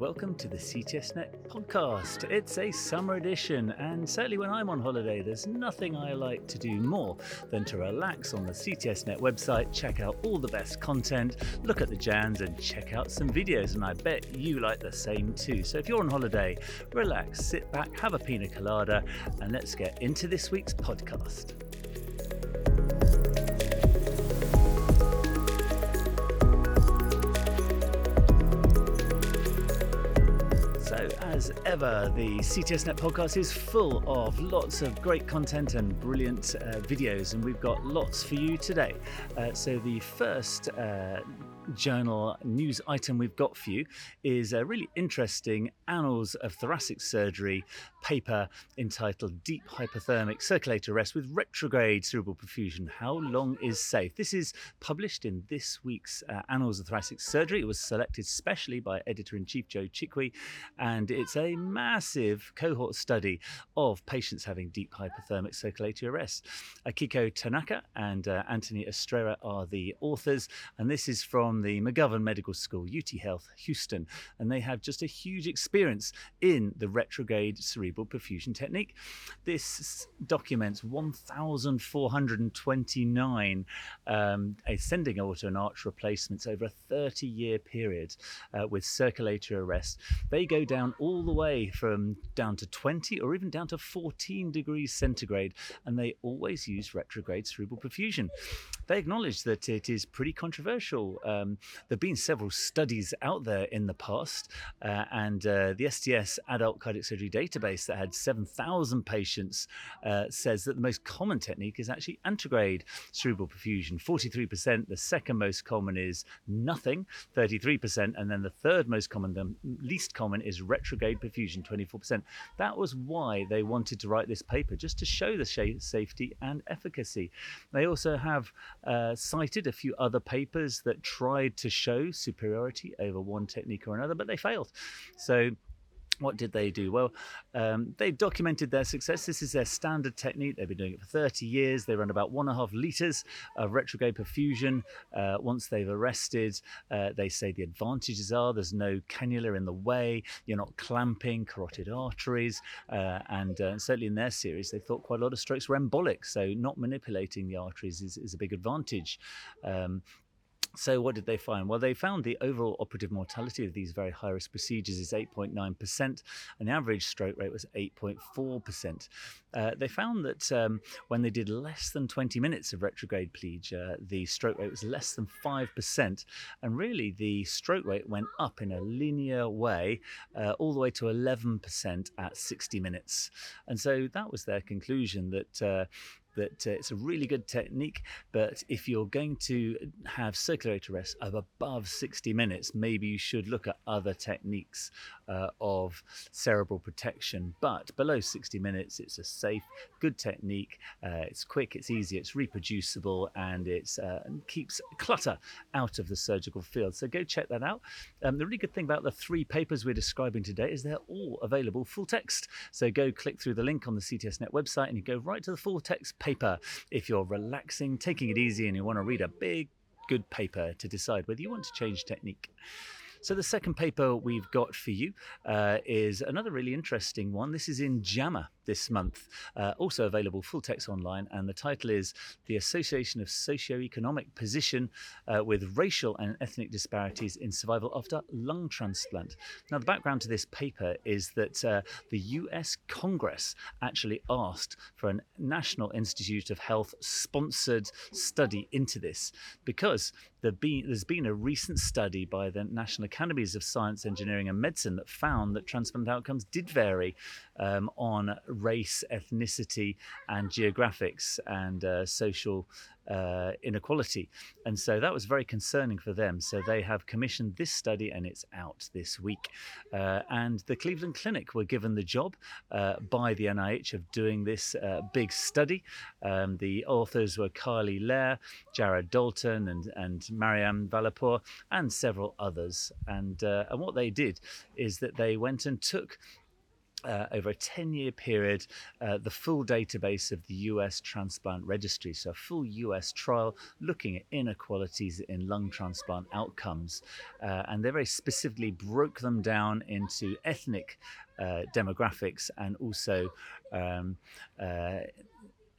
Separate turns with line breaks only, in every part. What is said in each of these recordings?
welcome to the CTSNet podcast. It's a summer edition, and certainly when I'm on holiday, there's nothing I like to do more than to relax on the CTSNet website, check out all the best content, look at the JANS, and check out some videos. And I bet you like the same too. So if you're on holiday, relax, sit back, have a pina colada, and let's get into this week's podcast. Ever, the CTSNet podcast is full of lots of great content and brilliant uh, videos, and we've got lots for you today. Uh, so, the first uh, journal news item we've got for you is a really interesting Annals of Thoracic Surgery paper entitled Deep Hypothermic Circulatory Arrest with Retrograde Cerebral Perfusion How Long is Safe? This is published in this week's uh, Annals of Thoracic Surgery. It was selected specially by editor in chief Joe Chikwe, and it's a massive cohort study of patients having deep hypothermic circulatory arrest. Akiko Tanaka and uh, Anthony Estrera are the authors, and this is from the McGovern Medical School, UT Health, Houston, and they have just a huge experience in the retrograde cerebral perfusion technique. This documents 1,429 um, ascending aorta arch replacements over a 30 year period uh, with circulatory arrest. They go down all the way from down to 20 or even down to 14 degrees centigrade, and they always use retrograde cerebral perfusion. They acknowledge that it is pretty controversial. Um, um, there have been several studies out there in the past, uh, and uh, the STS Adult Cardiac Surgery database that had 7,000 patients uh, says that the most common technique is actually antegrade cerebral perfusion, 43%. The second most common is nothing, 33%, and then the third most common, the least common, is retrograde perfusion, 24%. That was why they wanted to write this paper, just to show the safety and efficacy. They also have uh, cited a few other papers that try tried to show superiority over one technique or another, but they failed. So what did they do? Well, um, they documented their success. This is their standard technique. They've been doing it for 30 years. They run about one and a half liters of retrograde perfusion uh, once they've arrested. Uh, they say the advantages are there's no cannula in the way, you're not clamping carotid arteries, uh, and uh, certainly in their series, they thought quite a lot of strokes were embolic, so not manipulating the arteries is, is a big advantage. Um, so, what did they find? Well, they found the overall operative mortality of these very high risk procedures is 8.9%, and the average stroke rate was 8.4%. Uh, they found that um, when they did less than 20 minutes of retrograde pledge, uh, the stroke rate was less than 5%, and really the stroke rate went up in a linear way uh, all the way to 11% at 60 minutes. And so that was their conclusion that uh, that uh, it's a really good technique. But if you're going to have circulatory arrest of above 60 minutes, maybe you should look at other techniques uh, of cerebral protection. But below 60 minutes, it's a safe, good technique. Uh, it's quick, it's easy, it's reproducible, and it uh, keeps clutter out of the surgical field. So go check that out. Um, the really good thing about the three papers we're describing today is they're all available full text. So go click through the link on the CTSNet website and you go right to the full text paper if you're relaxing, taking it easy, and you want to read a big, good paper to decide whether you want to change technique. So, the second paper we've got for you uh, is another really interesting one. This is in JAMA this month, uh, also available full text online, and the title is The Association of Socioeconomic Position uh, with Racial and Ethnic Disparities in Survival After Lung Transplant. Now, the background to this paper is that uh, the US Congress actually asked for a National Institute of Health sponsored study into this because there's been a recent study by the National Academies of Science, Engineering, and Medicine that found that transplant outcomes did vary um, on race, ethnicity, and geographics and uh, social uh, inequality. And so that was very concerning for them. So they have commissioned this study and it's out this week. Uh, and the Cleveland Clinic were given the job uh, by the NIH of doing this uh, big study. Um, the authors were Carly Lehr, Jarrod Dalton, and, and Maryam Valapour, and several others. And, uh, and what they did is that they went and took uh, over a 10 year period uh, the full database of the US transplant registry. So, a full US trial looking at inequalities in lung transplant outcomes. Uh, and they very specifically broke them down into ethnic uh, demographics and also um, uh,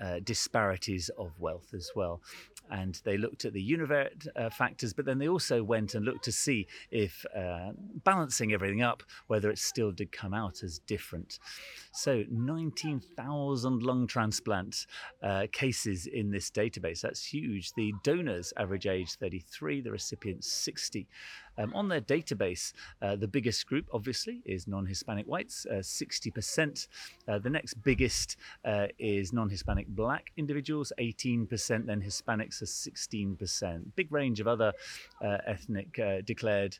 uh, disparities of wealth as well and they looked at the univariate uh, factors, but then they also went and looked to see if uh, balancing everything up, whether it still did come out as different. So 19,000 lung transplant uh, cases in this database. That's huge. The donors average age 33, the recipients 60. Um, on their database, uh, the biggest group, obviously, is non Hispanic whites, uh, 60%. Uh, the next biggest uh, is non Hispanic black individuals, 18%, then Hispanics are 16%. Big range of other uh, ethnic declared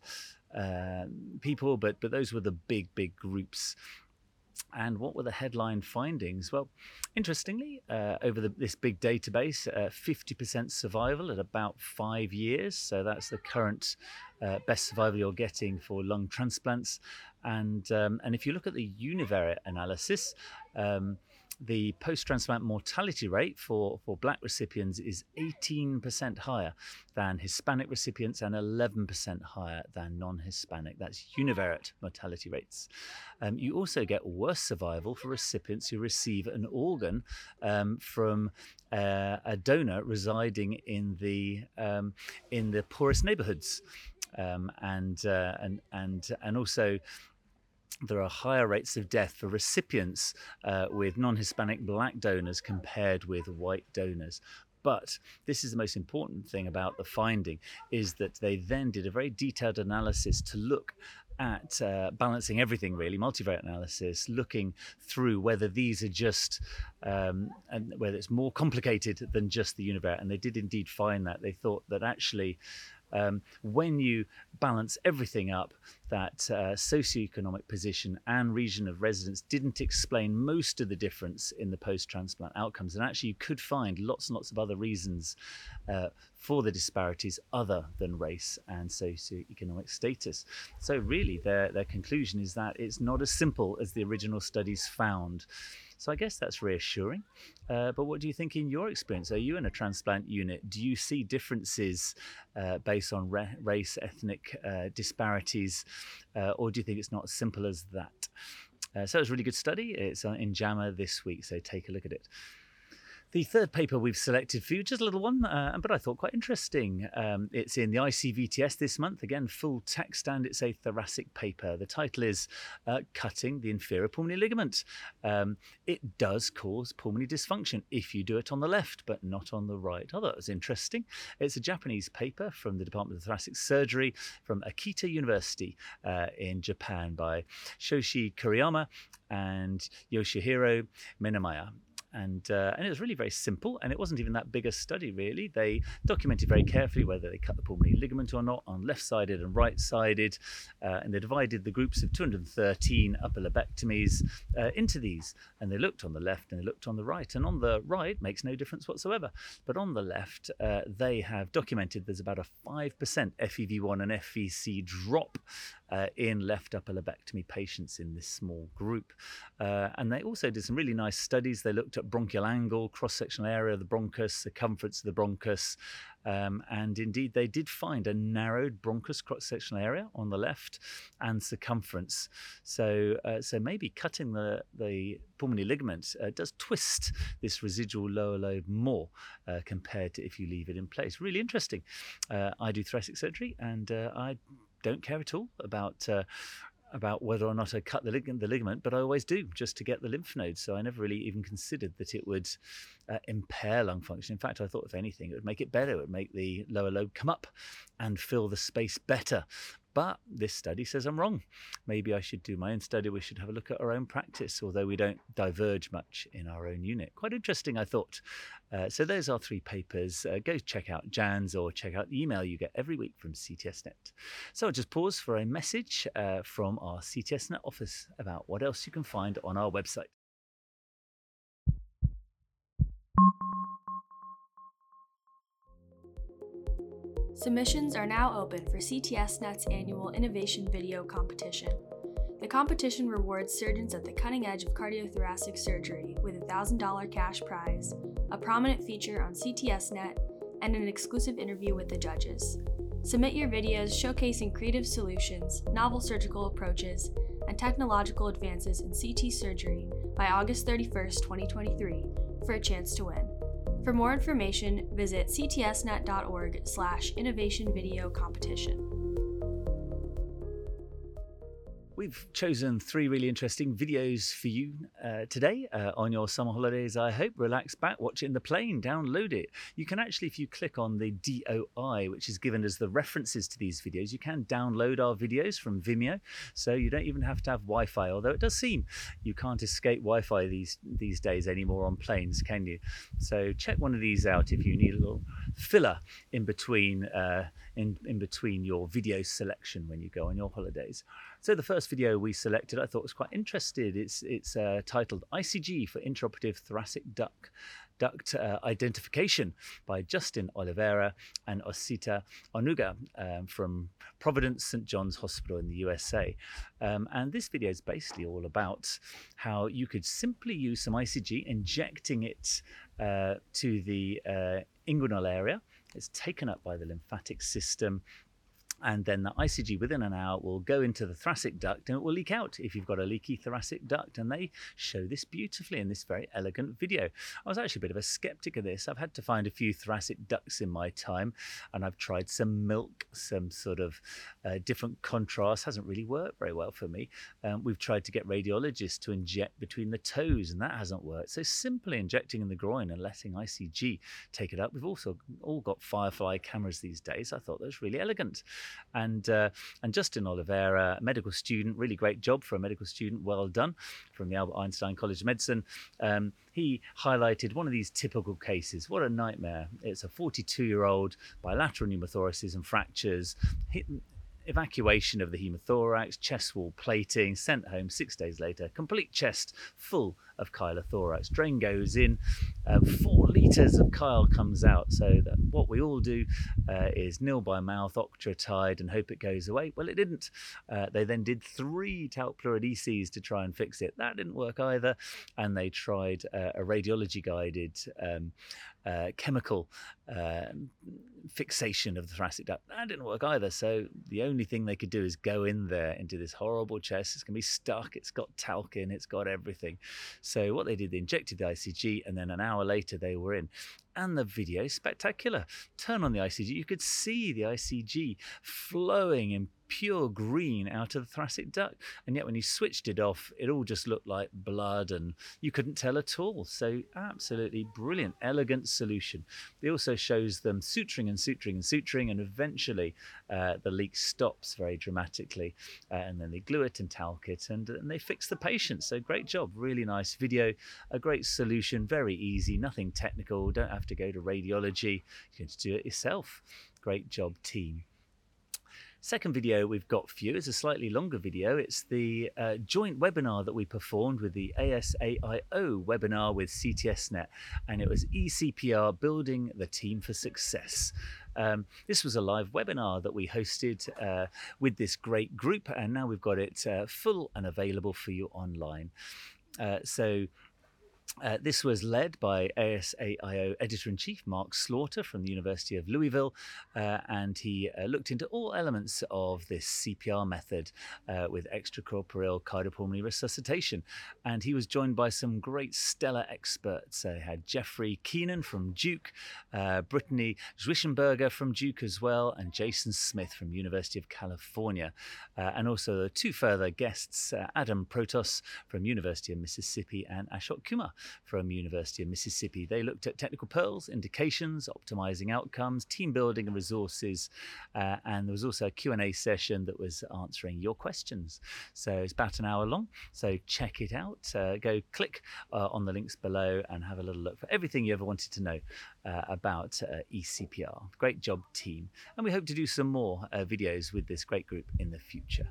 people, but, but those were the big, big groups. And what were the headline findings? Well, interestingly, uh, over the, this big database, uh, 50% survival at about five years. So that's the current uh, best survival you're getting for lung transplants. And, um, and if you look at the univariate analysis, um, the post transplant mortality rate for, for black recipients is 18% higher than Hispanic recipients and 11% higher than non Hispanic. That's univariate mortality rates. Um, you also get worse survival for recipients who receive an organ um, from uh, a donor residing in the, um, in the poorest neighborhoods. Um, and, uh, and, and, and also there are higher rates of death for recipients uh, with non Hispanic black donors compared with white donors. But this is the most important thing about the finding is that they then did a very detailed analysis to look at uh, balancing everything really, multivariate analysis, looking through whether these are just, um, and whether it's more complicated than just the univariate. And they did indeed find that. They thought that actually um, when you balance everything up, that uh, socioeconomic position and region of residence didn't explain most of the difference in the post transplant outcomes. And actually, you could find lots and lots of other reasons uh, for the disparities other than race and socioeconomic status. So, really, their, their conclusion is that it's not as simple as the original studies found. So I guess that's reassuring. Uh, but what do you think in your experience? Are you in a transplant unit? Do you see differences uh, based on ra- race, ethnic uh, disparities, uh, or do you think it's not as simple as that? Uh, so it's a really good study. It's in JAMA this week, so take a look at it. The third paper we've selected for you, just a little one, uh, but I thought quite interesting. Um, it's in the ICVTS this month, again, full text, and it's a thoracic paper. The title is uh, Cutting the Inferior Pulmonary Ligament. Um, it does cause pulmonary dysfunction if you do it on the left, but not on the right. Oh, that was interesting. It's a Japanese paper from the Department of Thoracic Surgery from Akita University uh, in Japan by Shoshi Kuriyama and Yoshihiro Minamiya and uh, and it was really very simple, and it wasn't even that big a study really. They documented very carefully whether they cut the pulmonary ligament or not on left-sided and right-sided, uh, and they divided the groups of 213 upper lobectomies uh, into these, and they looked on the left and they looked on the right, and on the right makes no difference whatsoever, but on the left uh, they have documented there's about a five percent FEV1 and FVC drop uh, in left upper lobectomy patients in this small group. Uh, and they also did some really nice studies. They looked at bronchial angle, cross sectional area of the bronchus, circumference of the bronchus. Um, and indeed, they did find a narrowed bronchus cross sectional area on the left and circumference. So, uh, so maybe cutting the, the pulmonary ligament uh, does twist this residual lower lobe more uh, compared to if you leave it in place. Really interesting. Uh, I do thoracic surgery and I don't care at all about uh, about whether or not I cut the, lig- the, ligament, but I always do just to get the lymph nodes. So I never really even considered that it would uh, impair lung function. In fact, I thought if anything, it would make it better. It would make the lower lobe come up and fill the space better. But this study says I'm wrong. Maybe I should do my own study. We should have a look at our own practice, although we don't diverge much in our own unit. Quite interesting, I thought. Uh, so those are three papers. Uh, go check out JANS or check out the email you get every week from CTSNet. So I'll just pause for a message uh, from our CTSNet office about what else you can find on our website.
Submissions are now open for CTSNet's annual Innovation Video Competition. The competition rewards surgeons at the cutting edge of cardiothoracic surgery with a $1,000 cash prize, a prominent feature on CTSNet, and an exclusive interview with the judges. Submit your videos showcasing creative solutions, novel surgical approaches, and technological advances in CT surgery by August 31, 2023, for a chance to win. For more information, visit ctsnet.org slash innovation video competition.
We've chosen three really interesting videos for you uh, today uh, on your summer holidays. I hope relax back, watch it in the plane, download it. You can actually, if you click on the DOI, which is given as the references to these videos, you can download our videos from Vimeo. So you don't even have to have Wi-Fi, although it does seem you can't escape Wi-Fi these these days anymore on planes, can you? So check one of these out if you need a little filler in between uh, in in between your video selection when you go on your holidays. So the first video we selected, I thought was quite interesting. It's it's uh, titled ICG for intraoperative thoracic duct duct uh, identification by Justin Oliveira and Osita Onugha um, from Providence St. John's Hospital in the USA. Um, and this video is basically all about how you could simply use some ICG, injecting it uh, to the uh, inguinal area. It's taken up by the lymphatic system and then the ICG within an hour will go into the thoracic duct and it will leak out if you've got a leaky thoracic duct. And they show this beautifully in this very elegant video. I was actually a bit of a skeptic of this. I've had to find a few thoracic ducts in my time, and I've tried some milk, some sort of uh, different contrast. Hasn't really worked very well for me. Um, we've tried to get radiologists to inject between the toes, and that hasn't worked. So simply injecting in the groin and letting ICG take it up. We've also all got Firefly cameras these days. I thought that was really elegant and uh, and Justin Oliveira, a medical student, really great job for a medical student, well done, from the Albert Einstein College of Medicine. Um, he highlighted one of these typical cases. What a nightmare! It's a 42-year-old bilateral pneumothoraces and fractures. He, evacuation of the hemothorax, chest wall plating, sent home six days later, complete chest full of chylothorax. Drain goes in, uh, four litres of chyle comes out. So that what we all do uh, is nil by mouth, octreotide, and hope it goes away. Well, it didn't. Uh, they then did three talc pleurid to try and fix it. That didn't work either. And they tried uh, a radiology guided um, uh, chemical um, fixation of the thoracic duct. That didn't work either. So the only thing they could do is go in there into this horrible chest. It's going to be stuck. It's got talc in. It's got everything. So what they did, they injected the ICG, and then an hour later they were in and the video spectacular. Turn on the ICG, you could see the ICG flowing in pure green out of the thoracic duct. And yet, when you switched it off, it all just looked like blood and you couldn't tell at all. So, absolutely brilliant, elegant solution. It also shows them suturing and suturing and suturing, and eventually uh, the leak stops very dramatically. Uh, and then they glue it and talc it and, and they fix the patient. So, great job. Really nice video. A great solution. Very easy, nothing technical. Don't have to go to radiology. You can just do it yourself. Great job, team. Second video we've got for you is a slightly longer video. It's the uh, joint webinar that we performed with the ASAIO webinar with CTSNet, and it was eCPR Building the Team for Success. Um, this was a live webinar that we hosted uh, with this great group, and now we've got it uh, full and available for you online. Uh, so uh, this was led by ASAIO editor in chief Mark Slaughter from the University of Louisville, uh, and he uh, looked into all elements of this CPR method uh, with extracorporeal cardiopulmonary resuscitation. And he was joined by some great stellar experts. he had Jeffrey Keenan from Duke, uh, Brittany Zwischenberger from Duke as well, and Jason Smith from University of California, uh, and also two further guests, Adam Protos from University of Mississippi and Ashok Kumar from University of Mississippi. They looked at technical pearls, indications, optimizing outcomes, team building and resources, uh, and there was also a Q&A session that was answering your questions. So it's about an hour long, so check it out. Uh, go click uh, on the links below and have a little look for everything you ever wanted to know uh, about uh, eCPR. Great job, team. And we hope to do some more uh, videos with this great group in the future.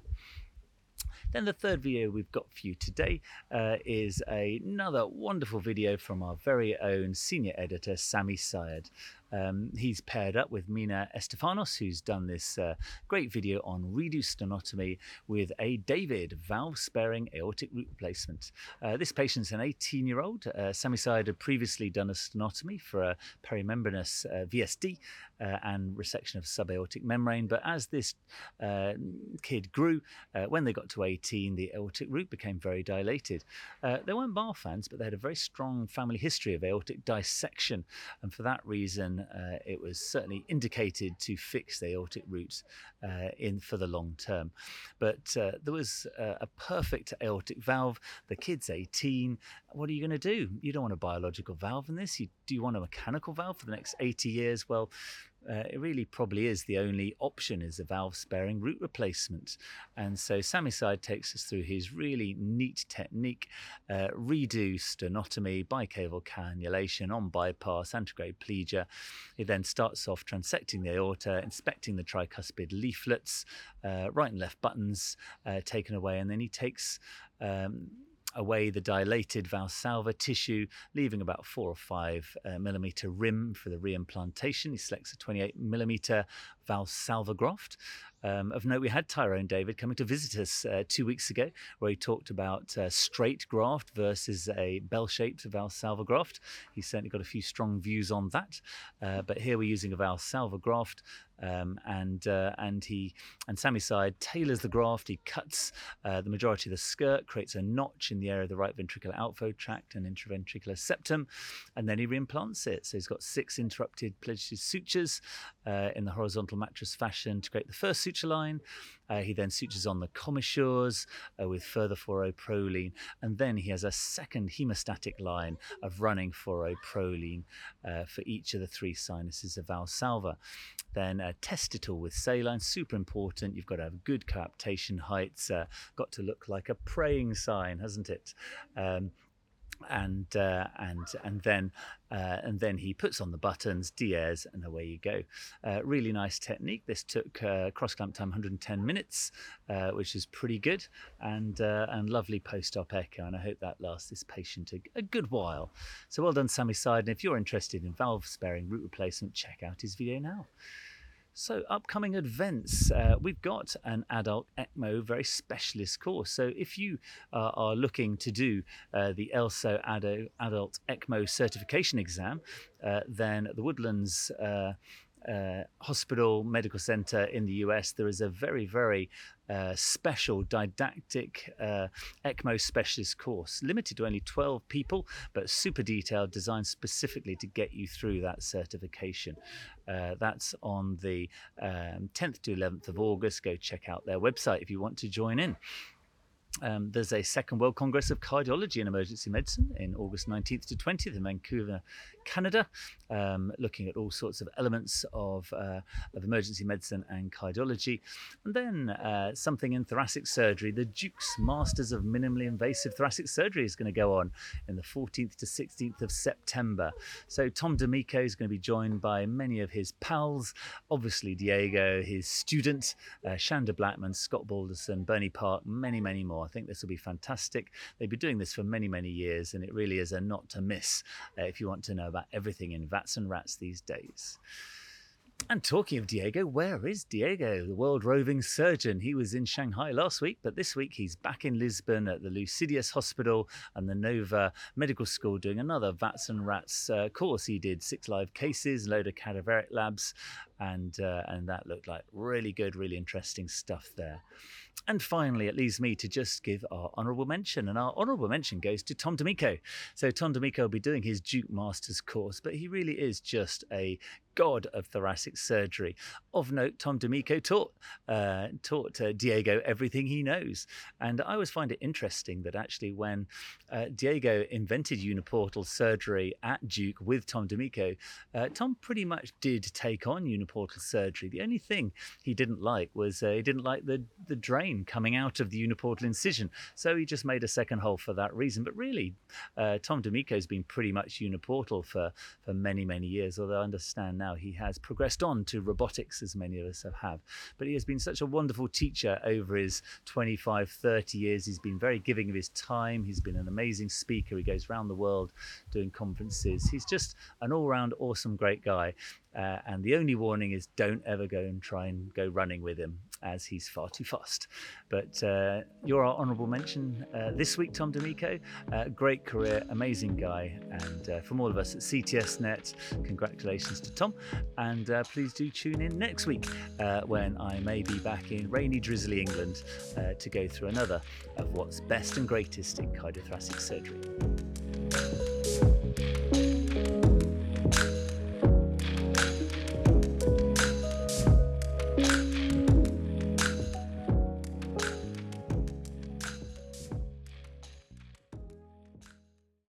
Then the third video we've got for you today uh, is another wonderful video from our very own senior editor, Sami Syed. Um, he's paired up with Mina Estefanos, who's done this uh, great video on redo sternotomy with a David valve sparing aortic root replacement. Uh, this patient's an 18 year old. Uh, Sami Syed had previously done a stenotomy for a perimembranous uh, VSD uh, and resection of subaortic membrane. But as this uh, kid grew, uh, when they got to 18, the aortic root became very dilated. They weren't Marfan's, but they had a very strong family history of aortic dissection. And for that reason, uh, it was certainly indicated to fix the aortic root uh, in for the long term. But there was a perfect aortic valve. The kid's 18. What are you going to do? You don't want a biological valve in this. You, do you want a mechanical valve for the next 80 years? Well, uh, it really probably is the only option is a valve sparing root replacement. And so Sami Syed takes us through his really neat technique, uh, redo sternotomy, bicaval cannulation on bypass, antegrade plegia. He then starts off transecting the aorta, inspecting the tricuspid leaflets, uh, right and left buttons uh, taken away, and then he takes um, away the dilated valsalva tissue, leaving about four or five uh, millimeter rim for the reimplantation. He selects a 28 millimeter valsalva graft. Um, of note, we had Tirone David coming to visit us uh, two weeks ago, where he talked about uh, straight graft versus a bell-shaped valsalva graft. He certainly got a few strong views on that. Uh, but here we're using a valsalva graft um, and uh, and he and Sami Syed tailors the graft. He cuts uh, the majority of the skirt, creates a notch in the area of the right ventricular outflow tract and intraventricular septum, and then he reimplants it. So he's got six interrupted pledgeted sutures uh, in the horizontal mattress fashion to create the first suture line. Uh, he then sutures on the commissures uh, with further fluoroproline, and then he has a second hemostatic line of running fluoroproline uh, for each of the three sinuses of Valsalva. Then a testicle with saline, super important. You've got to have good coaptation heights, uh, got to look like a praying sign, hasn't it? Um, and uh, and and then uh, and then he puts on the buttons, Diaz, and away you go. Uh, really nice technique. This took uh, cross clamp time 110 minutes, uh, which is pretty good, and uh, and lovely post-op echo. And I hope that lasts this patient a, a good while. So well done, Sami Syed. And if you're interested in valve sparing root replacement, check out his video now. So, upcoming events, uh, we've got an adult ECMO very specialist course. So, if you uh, are looking to do uh, the ELSO Adult ECMO certification exam, uh, then the Woodlands uh, hospital medical center in the US, there is a very, very uh, special didactic uh, ECMO specialist course, limited to only 12 people, but super detailed, designed specifically to get you through that certification. Uh, that's on the um, 10th to 11th of August. Go check out their website if you want to join in. Um, there's a second World Congress of Cardiology and Emergency Medicine in August 19th to 20th in Vancouver, Canada, um, looking at all sorts of elements of, uh, of emergency medicine and cardiology. And then uh, something in thoracic surgery. The Duke's Masters of Minimally Invasive Thoracic Surgery is going to go on in the 14th to 16th of September. So Tom D'Amico is going to be joined by many of his pals, obviously Diego, his student, uh, Shanda Blackmon, Scott Balderson, Bernie Park, many, many more. I think this will be fantastic. They've been doing this for many, many years, and it really is a not to miss uh, if you want to know about everything in VATS and RATS these days. And talking of Diego, where is Diego, the world roving surgeon? He was in Shanghai last week, but this week he's back in Lisbon at the Lusíadas Hospital and the Nova Medical School doing another VATS and RATS uh, course. He did six live cases, load of cadaveric labs, and uh, and that looked like really good, really interesting stuff there. And finally, it leaves me to just give our honourable mention. And our honourable mention goes to Tom D'Amico. So, Tom D'Amico will be doing his Duke Masters course, but he really is just a god of thoracic surgery. Of note, Tom D'Amico taught, uh, taught uh, Diego everything he knows. And I always find it interesting that actually, when uh, Diego invented uniportal surgery at Duke with Tom D'Amico, uh, Tom pretty much did take on uniportal uniportal surgery. The only thing he didn't like was uh, he didn't like the, the drain coming out of the uniportal incision. So he just made a second hole for that reason. But really, uh, Tom D'Amico has been pretty much uniportal for, for many, many years, although I understand now he has progressed on to robotics, as many of us have. But he has been such a wonderful teacher over his 25, 30 years. He's been very giving of his time. He's been an amazing speaker. He goes around the world doing conferences. He's just an all round awesome, great guy. Uh, and the only warning is don't ever go and try and go running with him as he's far too fast. But uh, you're our honourable mention uh, this week, Tom D'Amico. Uh, great career, amazing guy. And uh, from all of us at CTSNet, congratulations to Tom. And uh, please do tune in next week when I may be back in rainy, drizzly England to go through another of what's best and greatest in cardiothoracic surgery.